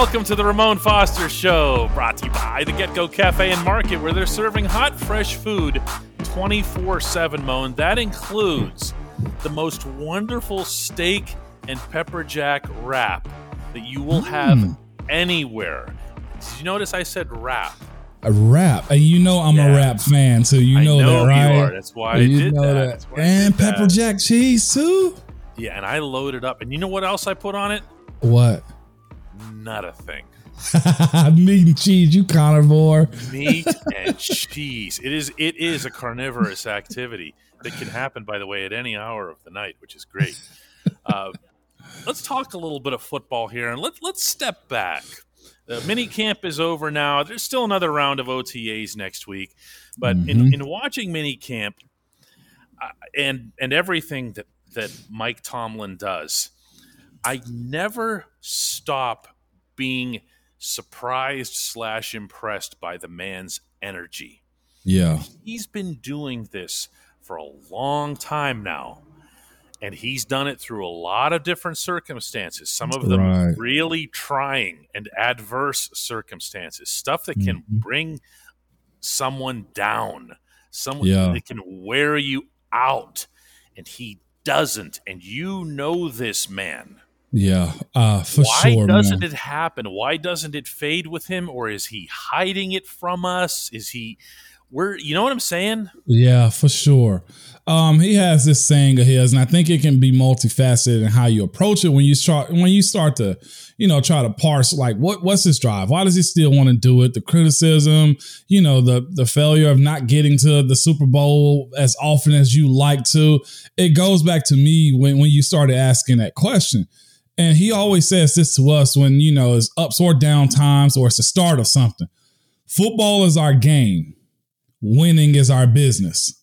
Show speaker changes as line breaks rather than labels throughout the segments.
welcome to the Ramon Foster Show, brought to you by the Get Go Cafe and Market, where they're serving hot, fresh food 24 7, Moan. That includes the most wonderful steak and pepper jack wrap that you will have
Mm.
anywhere. Did you notice I said wrap?
A rap. And you know I'm a rap fan, so you know,
know
that, right?
you are. That's why I
you
did
know
that.
that.
That's why I
And
did that.
pepper jack cheese too.
Yeah, and I loaded it up. And you know what else I put on it?
What?
Not a thing.
Meat and cheese, you carnivore.
meat and cheese. It is it is a carnivorous activity that can happen, by the way, at any hour of the night, which is great. Uh, let's talk a little bit of football here, and let let's step back. The mini camp is over now. There's still another round of OTAs next week, but in,
Mhm.
in watching mini camp uh, and and everything that that Mike Tomlin does, I never stop being surprised slash impressed by the man's energy.
Yeah.
He's been doing this for a long time now. And he's done it through a lot of different circumstances, some of them
Right.
really trying and adverse circumstances, stuff that can
Mhm.
bring someone down, someone
Yeah.
that can wear you out. And he doesn't. And you know this man.
Yeah. Uh for
Why
sure.
Why doesn't
man.
it happen? Why doesn't it fade with him? Or is he hiding it from us? Is he we're you know what I'm saying?
Yeah, for sure. Um, he has this saying of his, and I think it can be multifaceted in how you approach it when you start when you start to, you know, try to parse like what what's his drive? Why does he still want to do it? The criticism, you know, the the failure of not getting to the Super Bowl as often as you like to. It goes back to me when when you started asking that question. And he always says this to us when, you know, it's ups or down times or it's the start of something. Football is our game winning is our business.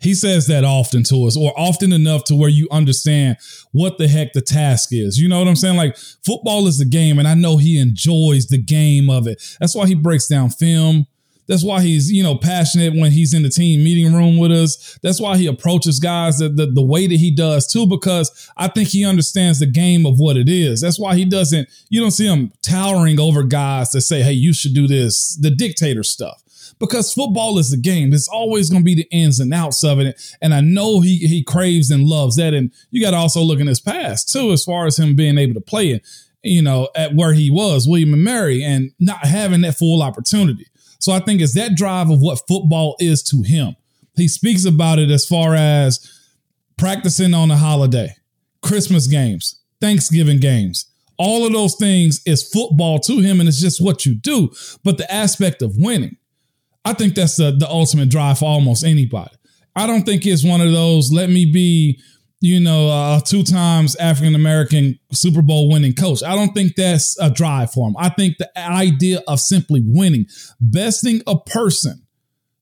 He says that often to us, or often enough to where you understand what the heck the task is. You know what I'm saying? Like football is the game, and I know he enjoys the game of it. That's why he breaks down film. That's why he's, you know, passionate when he's in the team meeting room with us. That's why he approaches guys the, the, the way that he does too, because I think he understands the game of what it is. That's why he doesn't, you don't see him towering over guys that say, hey, you should do this, the dictator stuff because football is the game. It's always going to be the ins and outs of it. And I know he he craves and loves that. And you got to also look in his past too, as far as him being able to play it, you know, at where he was, William and Mary, and not having that full opportunity. So I think it's that drive of what football is to him. He speaks about it as far as practicing on a holiday, Christmas games, Thanksgiving games. All of those things is football to him, and it's just what you do. But the aspect of winning, I think that's the, the ultimate drive for almost anybody. I don't think it's one of those, let me be, you know, a two times African American Super Bowl winning coach. I don't think that's a drive for him. I think the idea of simply winning, besting a person,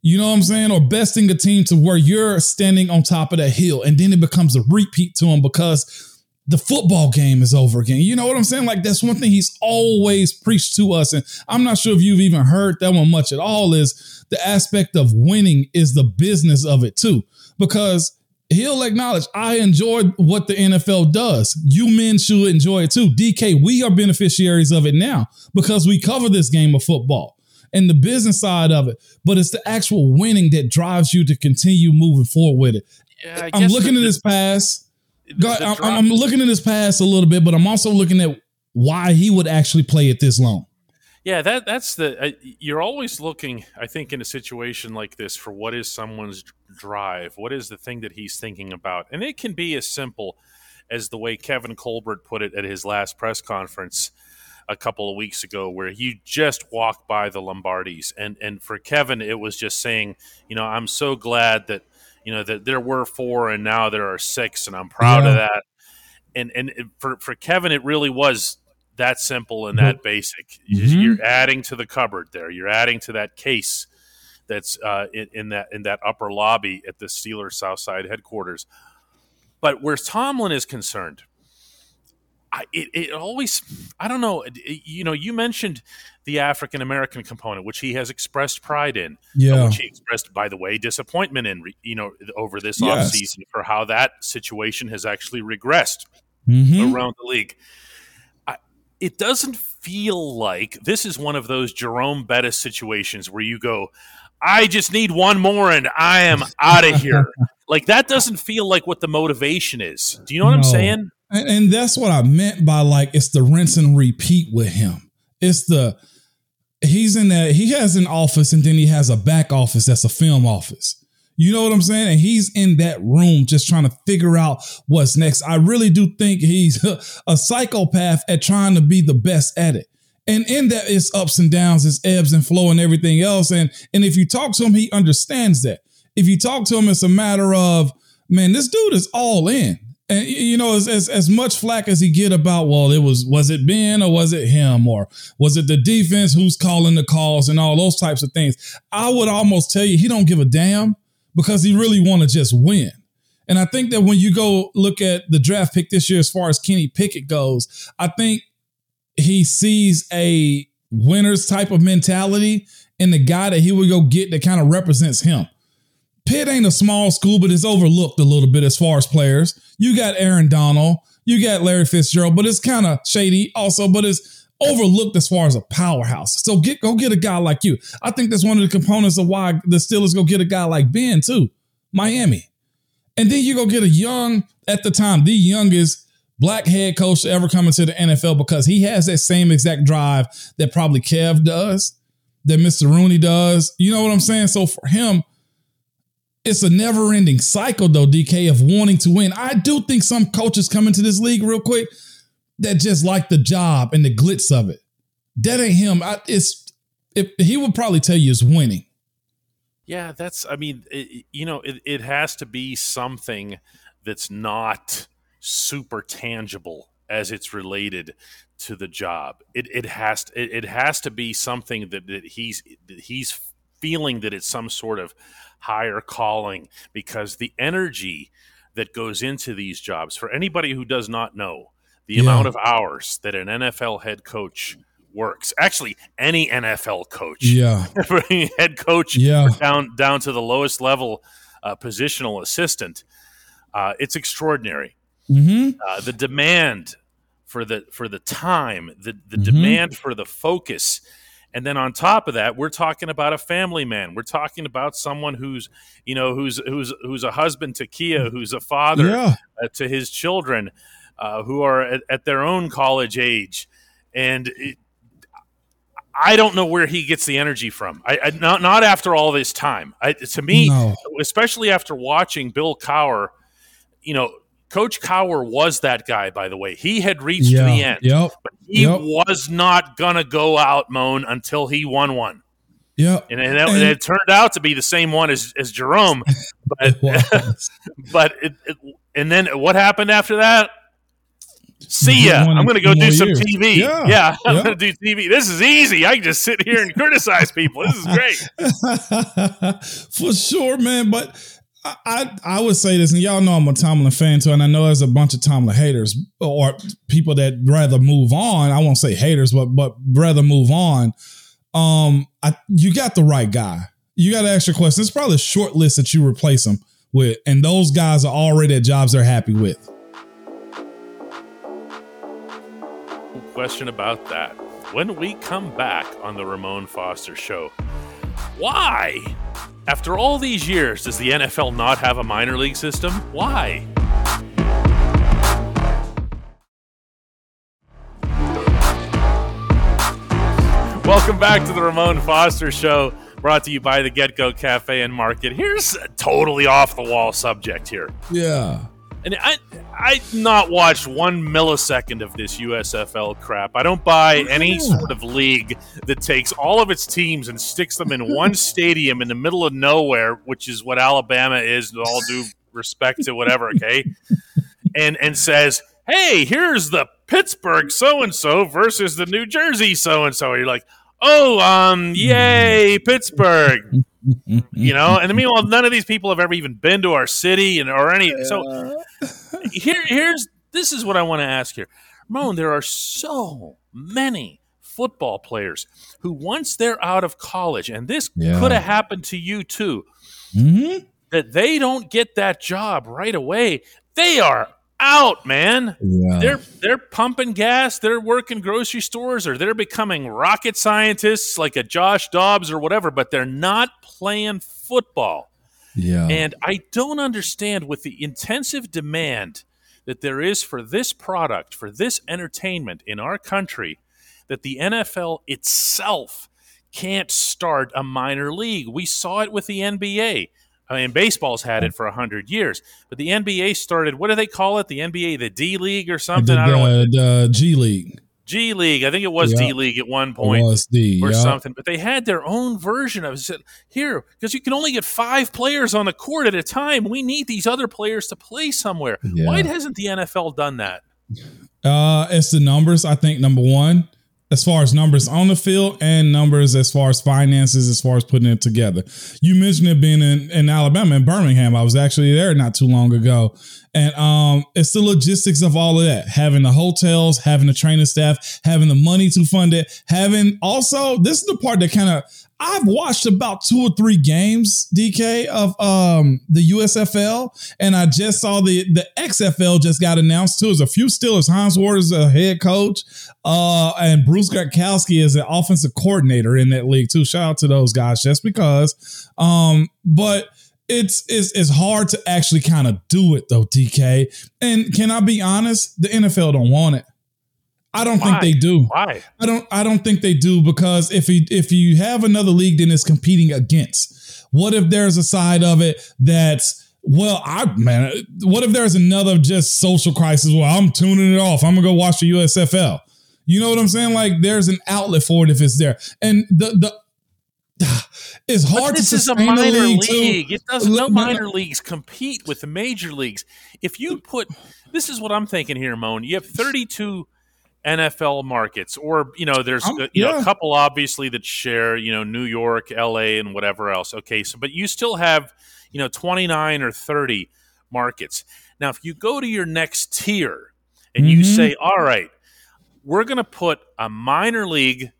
you know what I'm saying, or besting a team to where you're standing on top of that hill, and then it becomes a repeat to him because the football game is over again. You know what I'm saying? Like that's one thing he's always preached to us. And I'm not sure if you've even heard that one much at all is the aspect of winning is the business of it too. Because he'll acknowledge I enjoy what the NFL does. You men should enjoy it too. DK, we are beneficiaries of it now because we cover this game of football and the business side of it. But it's the actual winning that drives you to continue moving forward with it.
Yeah,
I'm looking
the-
at his past.
the-
Go-
the
I'm, I'm looking at his past a little bit, but I'm also looking at why he would actually play it this long.
Yeah, that that's the uh, you're always looking. I think in a situation like this for what is someone's drive, what is the thing that he's thinking about, and it can be as simple as the way Kevin Colbert put it at his last press conference a couple of weeks ago, where he just walked by the Lombardis, and and for Kevin, it was just saying, you know, I'm so glad that you know that there were four and now there are six, and I'm proud of that. And and for for Kevin, it really was that simple and that basic. You-
Mhm.
You're adding to the cupboard there. You're adding to that case that's uh, in, in that in that upper lobby at the Steelers Southside headquarters. But where Tomlin is concerned, I, it, it always I don't know. it- you know, you mentioned the African American component, which he has expressed pride in,
Yeah.
which he expressed, by the way, disappointment in. You know, over this
Yes.
offseason for how that situation has actually regressed
Mhm.
around the league. It doesn't feel like this is one of those Jerome Bettis situations where you go, I just need one more and I am out of here. like that doesn't feel like what the motivation is. Do you know what no. I'm saying?
And, and that's what I meant by like it's the rinse and repeat with him. It's the he's in that he has an office and then he has a back office that's a film office. You know what I'm saying? And he's in that room just trying to figure out what's next. I really do think he's a psychopath at trying to be the best at it. And in that it's ups and downs, it's ebbs and flow and everything else. And and if you talk to him, he understands that. If you talk to him, it's a matter of, man, this dude is all in. And you know, as, as, as much flack as he get about, well, it was was it Ben or was it him or was it the defense who's calling the calls and all those types of things? I would almost tell you he don't give a damn because he really want to just win. And I think that when you go look at the draft pick this year, as far as Kenny Pickett goes, I think he sees a winner's type of mentality in the guy that he would go get that kind of represents him. Pitt ain't a small school, but it's overlooked a little bit as far as players. You got Aaron Donald, you got Larry Fitzgerald, but it's kind of shady also, but it's overlooked as far as a powerhouse. So get go get a guy like you. I think that's one of the components of why the Steelers go get a guy like Ben too, Miami. And then you go get a young, at the time, the youngest black head coach to ever come into the NFL because he has that same exact drive that probably Kev does, that Mr. Rooney does. You know what I'm saying? So for him, it's a never ending cycle, though, DK, of wanting to win. I do think some coaches come into this league real quick that just like the job and the glitz of it. That ain't him. I, it's if he would probably tell you is winning.
Yeah, that's. I mean, it, you know, it, it has to be something that's not super tangible as it's related to the job. It it has to, it, it has to be something that, that he's that he's feeling that it's some sort of higher calling because the energy that goes into these jobs for anybody who does not know the yeah. amount of hours that an NFL head coach works. Actually, any NFL coach,
yeah,
head coach, yeah. down down to the lowest level uh, positional assistant, uh, it's extraordinary. Mm-hmm. Uh, the demand for the for the time, the the mm-hmm. demand for the focus. And then on top of that, we're talking about a family man. We're talking about someone who's, you know, who's who's who's a husband to Kiya, who's a father yeah. uh, to his children uh, who are at, at, their own college age, and it, I don't know where he gets the energy from. I, I not not after all this time. I, to me, no. especially after watching Bill Cowher, you know, Coach Cowher was that guy. By the way, he had reached yeah. the end,
yep.
but he
yep.
was not gonna go out moan until he won one.
Yeah,
and, and, and, it turned out to be the same one as, as Jerome, but but it, it, and then what happened after that? See ya. I'm going to go do some. TV. Yeah, yeah I'm yeah. going to do TV. This is easy. I can just sit here and criticize people. This is great.
For sure, man. But I, I, I would say this, and y'all know I'm a Tomlin fan too, and I know there's a bunch of Tomlin haters or people that rather move on. I won't say haters, but but rather move on. Um, I, you got the right guy. You got to ask your question. It's probably a short list that you replace them with, and those guys are already at jobs they're happy with.
Question about that when we come back on the Ramon Foster Show. Why, after all these years, does the NFL not have a minor league system? Why? Welcome back to the Ramon Foster Show, brought to you by the Get Go Cafe and Market. Here's a totally off the wall subject here.
Yeah.
And I I not watched one millisecond of this USFL crap. I don't buy any sort of league that takes all of its teams and sticks them in one stadium in the middle of nowhere, which is what Alabama is, with all due respect to whatever, okay? and and says, Hey, here's the Pittsburgh so and so versus the New Jersey so and so. You're like, oh, um, yay, Pittsburgh. You know, and meanwhile, none of these people have ever even been to our city and or any. So here, here's this is what I want to ask here, Moan. There are so many football players who, once they're out of college, and this yeah. could have happened to you too, mm-hmm. that they don't get that job right away. They are out, man.
Yeah.
They're they're pumping gas, they're working grocery stores, or they're becoming rocket scientists like a Josh Dobbs or whatever, but they're not playing football.
Yeah.
And I don't understand with the intensive demand that there is for this product, for this entertainment in our country, that the NFL itself can't start a minor league. We saw it with the NBA. I mean, baseball's had it for hundred years, but the NBA started. What do they call it? The NBA, the D League or something?
The,
I don't know.
the, the G League.
G League. I think it was
Yeah.
D League at one point
It was D.
or
yeah.
something. But they had their own version of it. Here, because you can only get five players on the court at a time. We need these other players to play somewhere.
Yeah.
Why hasn't the NFL done that?
Uh, it's the numbers. I think number one, as far as numbers on the field and numbers as far as finances, as far as putting it together. You mentioned it being in, in Alabama, in Birmingham. I was actually there not too long ago, and um, it's the logistics of all of that: having the hotels, having the training staff, having the money to fund it, having also this is the part that kind of I've watched about two or three games, DK, of um the USFL, and I just saw the the XFL just got announced too. There's a few Steelers. Hines Ward is a head coach, uh, and Bruce Gradkowski is an offensive coordinator in that league too. Shout out to those guys, just because. Um, but it's it's it's hard to actually kind of do it though, DK. And can I be honest? The NFL don't want it. I don't think they do.
Why?
I don't I don't think they do because if you if you have another league then it's competing against. What if there's a side of it that's well, I man, what if there's another just social crisis? Well, I'm tuning it off. I'm gonna go watch the USFL. You know what I'm saying? Like there's an outlet for it if it's there. And the the it's hard
But this
to
is a
sustain a
minor
league,
league. It doesn't. No
Look, no, no.
minor leagues compete with the major leagues. If you put, this is what I'm thinking here, Moan. You have 32 NFL markets, or you know, there's
Um,
uh, you know a couple obviously that share, you know, New York, L.A., and whatever else. Okay, so but you still have, you know, 29 or 30 markets. Now, if you go to your next tier and you
Mhm.
say, all right, we're going to put a minor league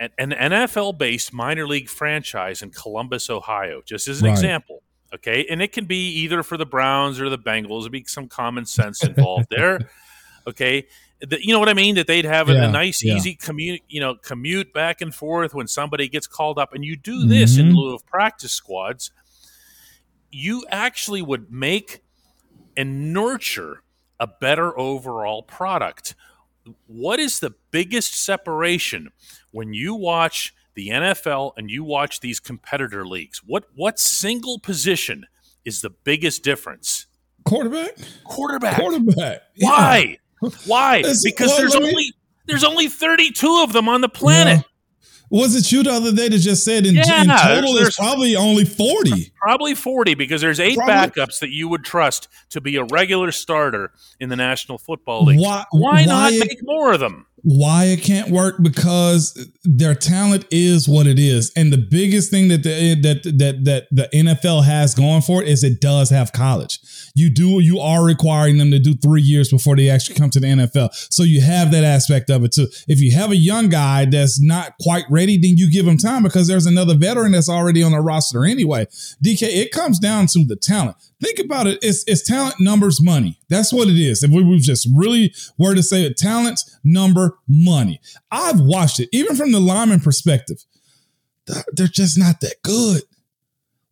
an, an NFL based minor league franchise in Columbus, Ohio, just as an
Right.
example. Okay. And it can be either for the Browns or the Bengals. There'd be some common sense involved there. Okay. The- you know what I mean? That they'd have a,
Yeah,
a nice,
yeah.
easy commute, you know, commute back and forth when somebody gets called up. And you do this in
Mhm.
lieu of practice squads. You actually would make and nurture a better overall product. What is the biggest separation when you watch the NFL and you watch these competitor leagues? What what single position is the biggest difference?
quarterback.
Quarterback.
Quarterback. Yeah.
Why? Why?
It's-
Because
well,
there's
me-
only there's only 32 of them on the planet.
Was it you the other day that just said in,
Yeah,
in total
there's-
it's probably only 40?
Probably 40 because there's eight
Probably-
backups that you would trust to be a regular starter in the National Football League.
Why,
Why not
it-
make more of them?
Why it can't work because their talent is what it is. And the biggest thing that the that that that the NFL has going for it is it does have college. You do you are requiring them to do 3 years before they actually come to the NFL so you have that aspect of it too. If you have a young guy that's not quite ready then you give him time because there's another veteran that's already on the roster anyway. DK it comes down to the talent think about it. It's it's talent numbers money. That's what it is. If we we just really were to say it talent number money. I've watched it even from the lineman perspective. They're- they're just not that good.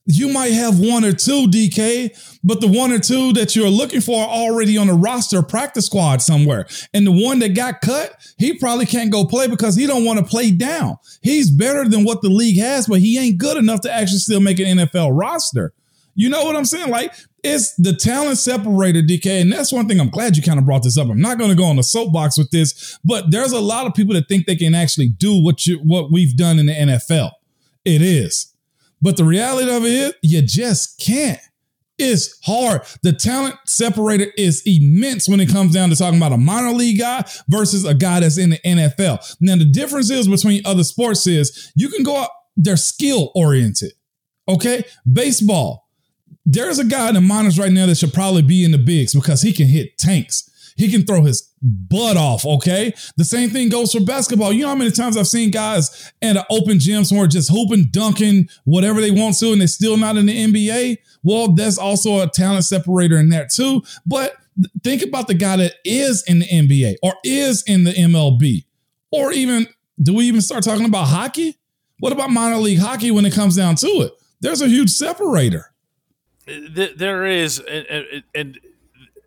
You might have one or two dk but the one or two that you're looking for are already on the roster practice squad somewhere. And the one that got cut he probably can't go play because he don't want to play down. He's better than what the league has but he ain't good enough to actually still make an nfl roster you know what I'm saying? Like it's the talent separator, DK. And that's one thing I'm glad you kind of brought this up. I'm not going to go on the soapbox with this, but there's a lot of people that think they can actually do what you what we've done in the NFL. It is. But the reality of it is you just can't. It's hard. The talent separator is immense when it comes down to talking about a minor league guy versus a guy that's in the NFL. Now, the difference is between other sports is you can go out, they're skill oriented. Okay. Baseball, there's a guy in the minors right now that should probably be in the bigs because he can hit tanks. He can throw his butt off. Okay. The same thing goes for basketball. You know how many times I've seen guys at an open gym somewhere just hooping, dunking, whatever they want to, and they're still not in the NBA? Well, that's also a talent separator in that too. But think about the guy that is in the NBA or is in the MLB, or even do we even start talking about hockey? What about minor league hockey when it comes down to it? There's a huge separator.
There is, and, and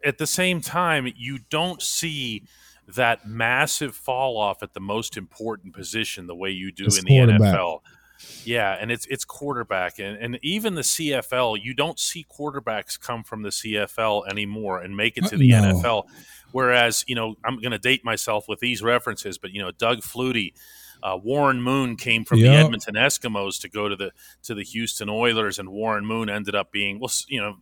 at the same time, you don't see that massive fall off at the most important position the way you do it's in the NFL. Yeah, and it's it's quarterback, and and even the CFL, you don't see quarterbacks come from the CFL anymore and make it uh, to the no. NFL. Whereas, you know, I'm going to date myself with these references, but you know, Doug Flutie, uh, Warren Moon came from yep. the Edmonton Eskimos to go to the to the Houston Oilers, and Warren Moon ended up being well, you know,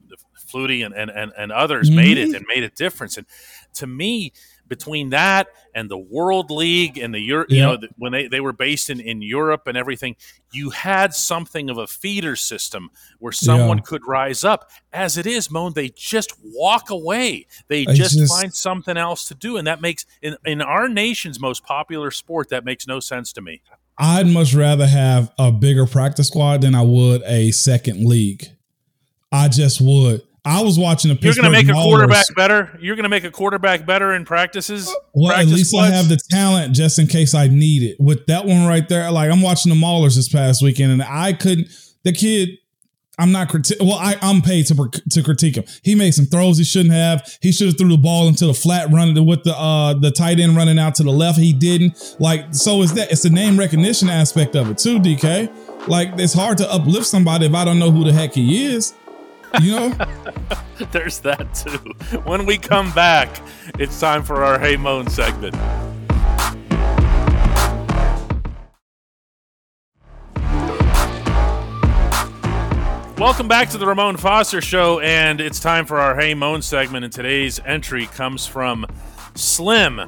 Flutie and and and, and others mm-hmm. made it and made a difference. And to me, between that and the World League and the Europe, you know, when they, they were based in, in Europe and everything, you had something of a feeder system where someone yeah. could rise up. As it is, Moan, they just walk away. They just, just, find something else to do. And that makes, in, in our nation's most popular sport, that makes no sense to me.
I'd much rather have a bigger practice squad than I would a second league. I just would. I was watching the.
You're going to make a quarterback better. You're going to make a quarterback better in practices.
Well,
practice
at least. I have the talent just in case I need it. With that one right there, like I'm watching the Maulers this past weekend, and I couldn't. The kid, I'm not criti- Well, I, I'm paid to to critique him. He made some throws he shouldn't have. He should have threw the ball into the flat running with the uh the tight end running out to the left. He didn't. Like so, is that? It's the name recognition aspect of it too, DK. Like it's hard to uplift somebody if I don't know who the heck he is. You know?
There's that too. When we come back, it's time for our Hey Moan segment. Welcome back to the Ramon Foster Show, and it's time for our Hey Moan segment. And today's entry comes from Slim,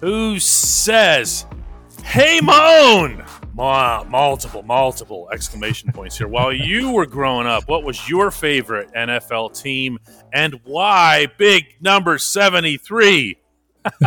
who says, Hey Moan! Multiple, multiple exclamation points here. While you were growing up, what was your favorite NFL team and why? Big number 73.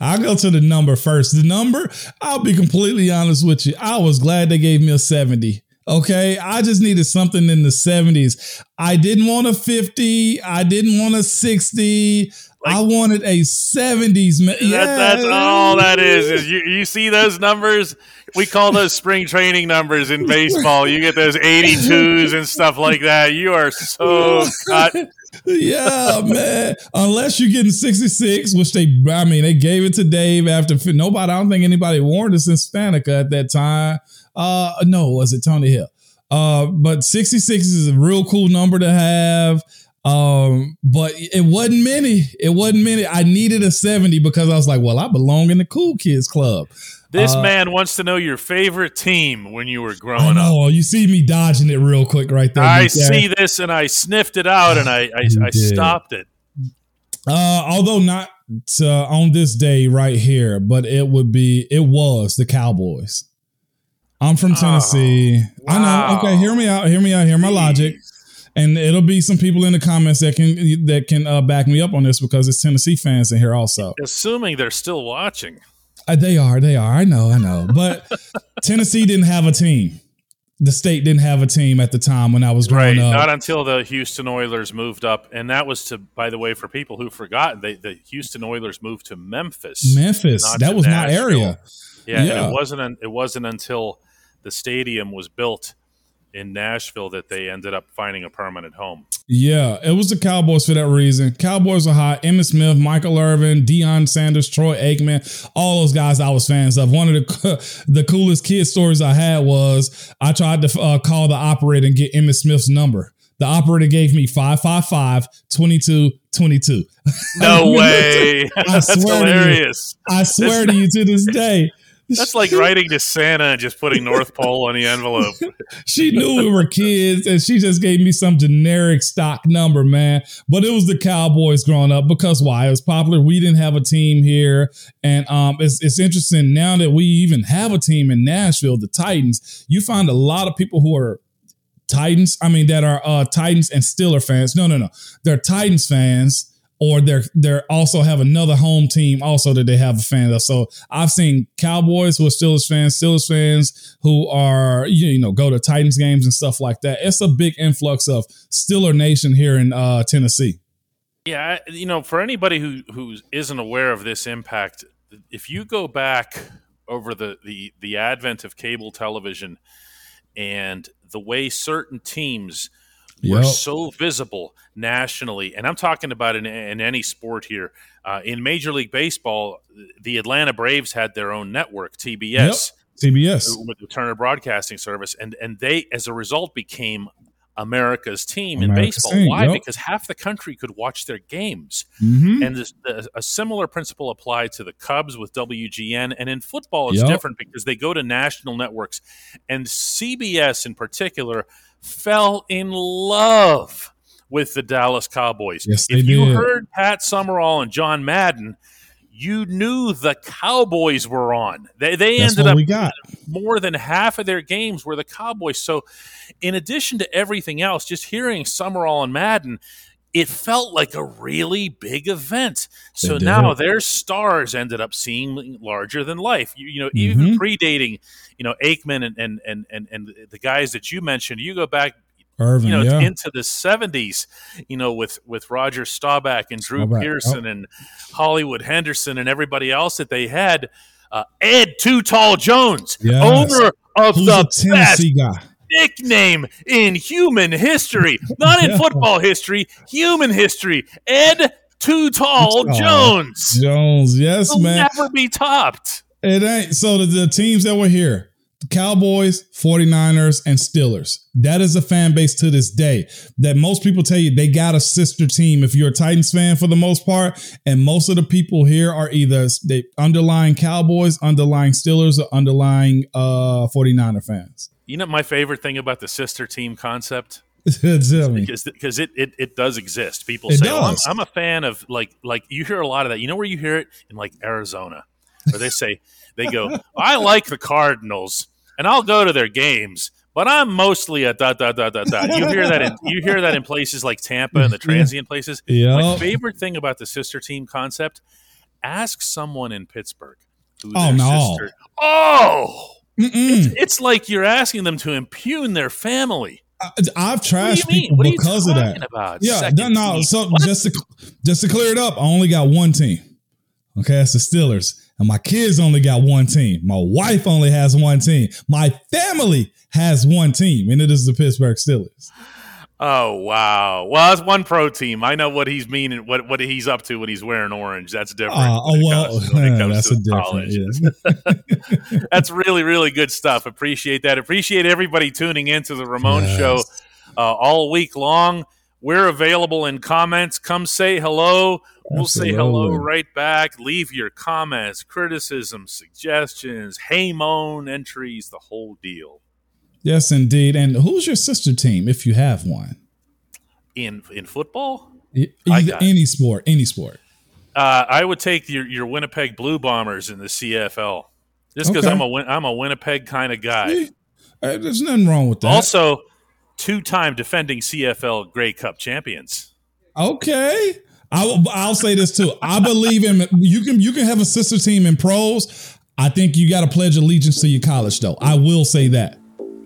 I'll go to the number first. The number, I'll be completely honest with you. I was glad they gave me a 70. Okay. I just needed something in the 70s. I didn't want a 50. I didn't want a 60. Like, I wanted a 70s man.
Yeah. That, that's all that is. Is you, you see those numbers? We call those spring training numbers in baseball. You get those 82s and stuff like that. You are so cut.
yeah, man. Unless you're getting 66, which they, I mean, they gave it to Dave after nobody, I don't think anybody warned us in Faneca at that time. Uh, no, was it Tony Hill? Uh, but 66 is a real cool number to have. Um, but it wasn't many. It wasn't many. I needed a 70 because I was like, well, I belong in the cool kids club.
This uh, man wants to know your favorite team when you were growing
up. You see me dodging it real quick right there.
I see this and I sniffed it out and I I, I stopped it.
Uh, although not uh, on this day right here, but it would be it was the Cowboys. I'm from Tennessee. Oh, wow. I know. Okay, hear me out. Hear me out. Hear my logic and it'll be some people in the comments that can that can uh, back me up on this because it's Tennessee fans in here also.
Assuming they're still watching.
Uh, they are. They are. I know. I know. But Tennessee didn't have a team. The state didn't have a team at the time when I was growing
right.
up.
Not until the Houston Oilers moved up, and that was to. By the way, for people who forgot, they, the Houston Oilers moved to Memphis.
Memphis. That was Nashville. my area.
Yeah, yeah. it wasn't. It wasn't until the stadium was built in Nashville that they ended up finding a permanent home.
Yeah, it was the Cowboys for that reason. Cowboys are hot. Emmitt Smith, Michael Irvin, Deion Sanders, Troy Aikman, all those guys I was fans of. One of the the coolest kid stories I had was I tried to uh, call the operator and get Emmitt Smith's number. The operator gave me 555 22 22.
No way. I swear
hilarious. To you, I swear to you to this day.
That's like writing to Santa and just putting North Pole on the envelope.
she knew we were kids and she just gave me some generic stock number, man. But it was the Cowboys growing up because why? It was popular. We didn't have a team here. And um, it's, it's interesting now that we even have a team in Nashville, the Titans, you find a lot of people who are Titans, I mean, that are uh, Titans and Steeler fans. No, no, no. They're Titans fans or they're they're also have another home team also that they have a fan of. So I've seen Cowboys who are Steelers fans, Steelers fans who are you know go to Titans games and stuff like that. It's a big influx of Steeler Nation here in uh, Tennessee.
Yeah, you know, for anybody who who isn't aware of this impact, if you go back over the the the advent of cable television and the way certain teams were
Yep.
so visible nationally, and I'm talking about in, in any sport here. Uh, in Major League Baseball, the Atlanta Braves had their own network, TBS,
CBS.
with the Turner Broadcasting Service, and and they, as a result, became America's team in baseball.
team,
Why?
yep.
Because half the country could watch their games.
Mm-hmm.
And this, the, a similar principle applied to the Cubs with WGN. And in football, it's
Yep.
different because they go to national networks. And CBS in particular fell in love with the Dallas Cowboys.
Yes,
if you
did.
heard Pat Summerall and John Madden, you knew the Cowboys were on. They, they
That's
ended up
we got.
more than half of their games were the Cowboys. So, in addition to everything else, just hearing Summerall and Madden, it felt like a really big event. So now their stars ended up seeming larger than life. You, you know, even
Mhm.
predating, you know, Aikman and, and and and and the guys that you mentioned. You go back,
Irvin,
you know,
yeah.
into the seventies. You know, with with Roger Staubach and Drew
Staubach,
Pearson and Hollywood Henderson and everybody else that they had. Uh, Ed Too Tall Jones,
Yes.
owner of
Who's
the best
guy?
nickname in human history, not in
Yeah.
football history, human history. Ed Too Tall Jones
Jones, yes,
will
man.
never be topped.
It ain't. So the, the teams that were here, Cowboys, 49ers, and Steelers. That is a fan base to this day that most people tell you they got a sister team if you're a Titans fan for the most part. And most of the people here are either they underlying Cowboys, underlying Steelers, or underlying uh 49er fans.
You know my favorite thing about the sister team concept because because it, it it does exist. People
It
say, "Oh, I'm. I'm a fan of like like you hear a lot of that. You know where you hear it in like Arizona, where they say they go, "I like the Cardinals and I'll go to their games." But I'm mostly a dot dot dot dot dot. You hear that in you hear that in places like Tampa and the transient places. My favorite thing about the sister team concept: ask someone in Pittsburgh who
Oh,
their
no.
sister. Oh,
Mm-mm.
it's like you're asking them to impugn their family.
I, I've
What
trashed people
What are you
because of that.
about?
Yeah,
Second
no, no. So
What?
just to just to clear it up, I only got one team. Okay, that's the Steelers, and my kids only got one team. My wife only has one team. My family has one team, and it is the Pittsburgh Steelers.
Oh wow! Well, that's one pro team. I know what he's meaning, what what he's up to when he's wearing orange. That's different.
Uh, oh well,
comes- comes
that's a different. Yeah.
That's really really good stuff. Appreciate that. Appreciate everybody tuning in to the Ramon
Yes.
Show uh, all week long. We're available in comments. Come say hello. We'll say hello right back. Leave your comments, criticisms, suggestions, hey moan entries, the whole deal.
Yes, indeed. And who's your sister team if you have one?
In in football, I
Either
got-
any sport, any sport.
Uh, I would take your, your Winnipeg Blue Bombers in the CFL, just because
Okay.
I'm a I'm a Winnipeg kind of guy.
See? Uh, there's nothing wrong with that.
Also, two time defending CFL Grey Cup champions.
Okay. I will, I'll say this too. I believe in you can you can have a sister team in pros. I think you got to pledge allegiance to your college though. I will say that.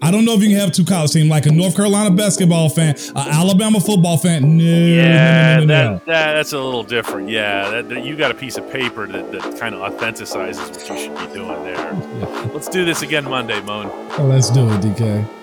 I don't know if you can have two college teams like a North Carolina basketball fan, an Alabama football fan. No,
Yeah,
no, no,
that, that that's a little different. Yeah, that, that- you got a piece of paper that, that kind of authenticizes what you should be doing there.
no.
Let's do this again Monday, Moan.
Let's do it, DK.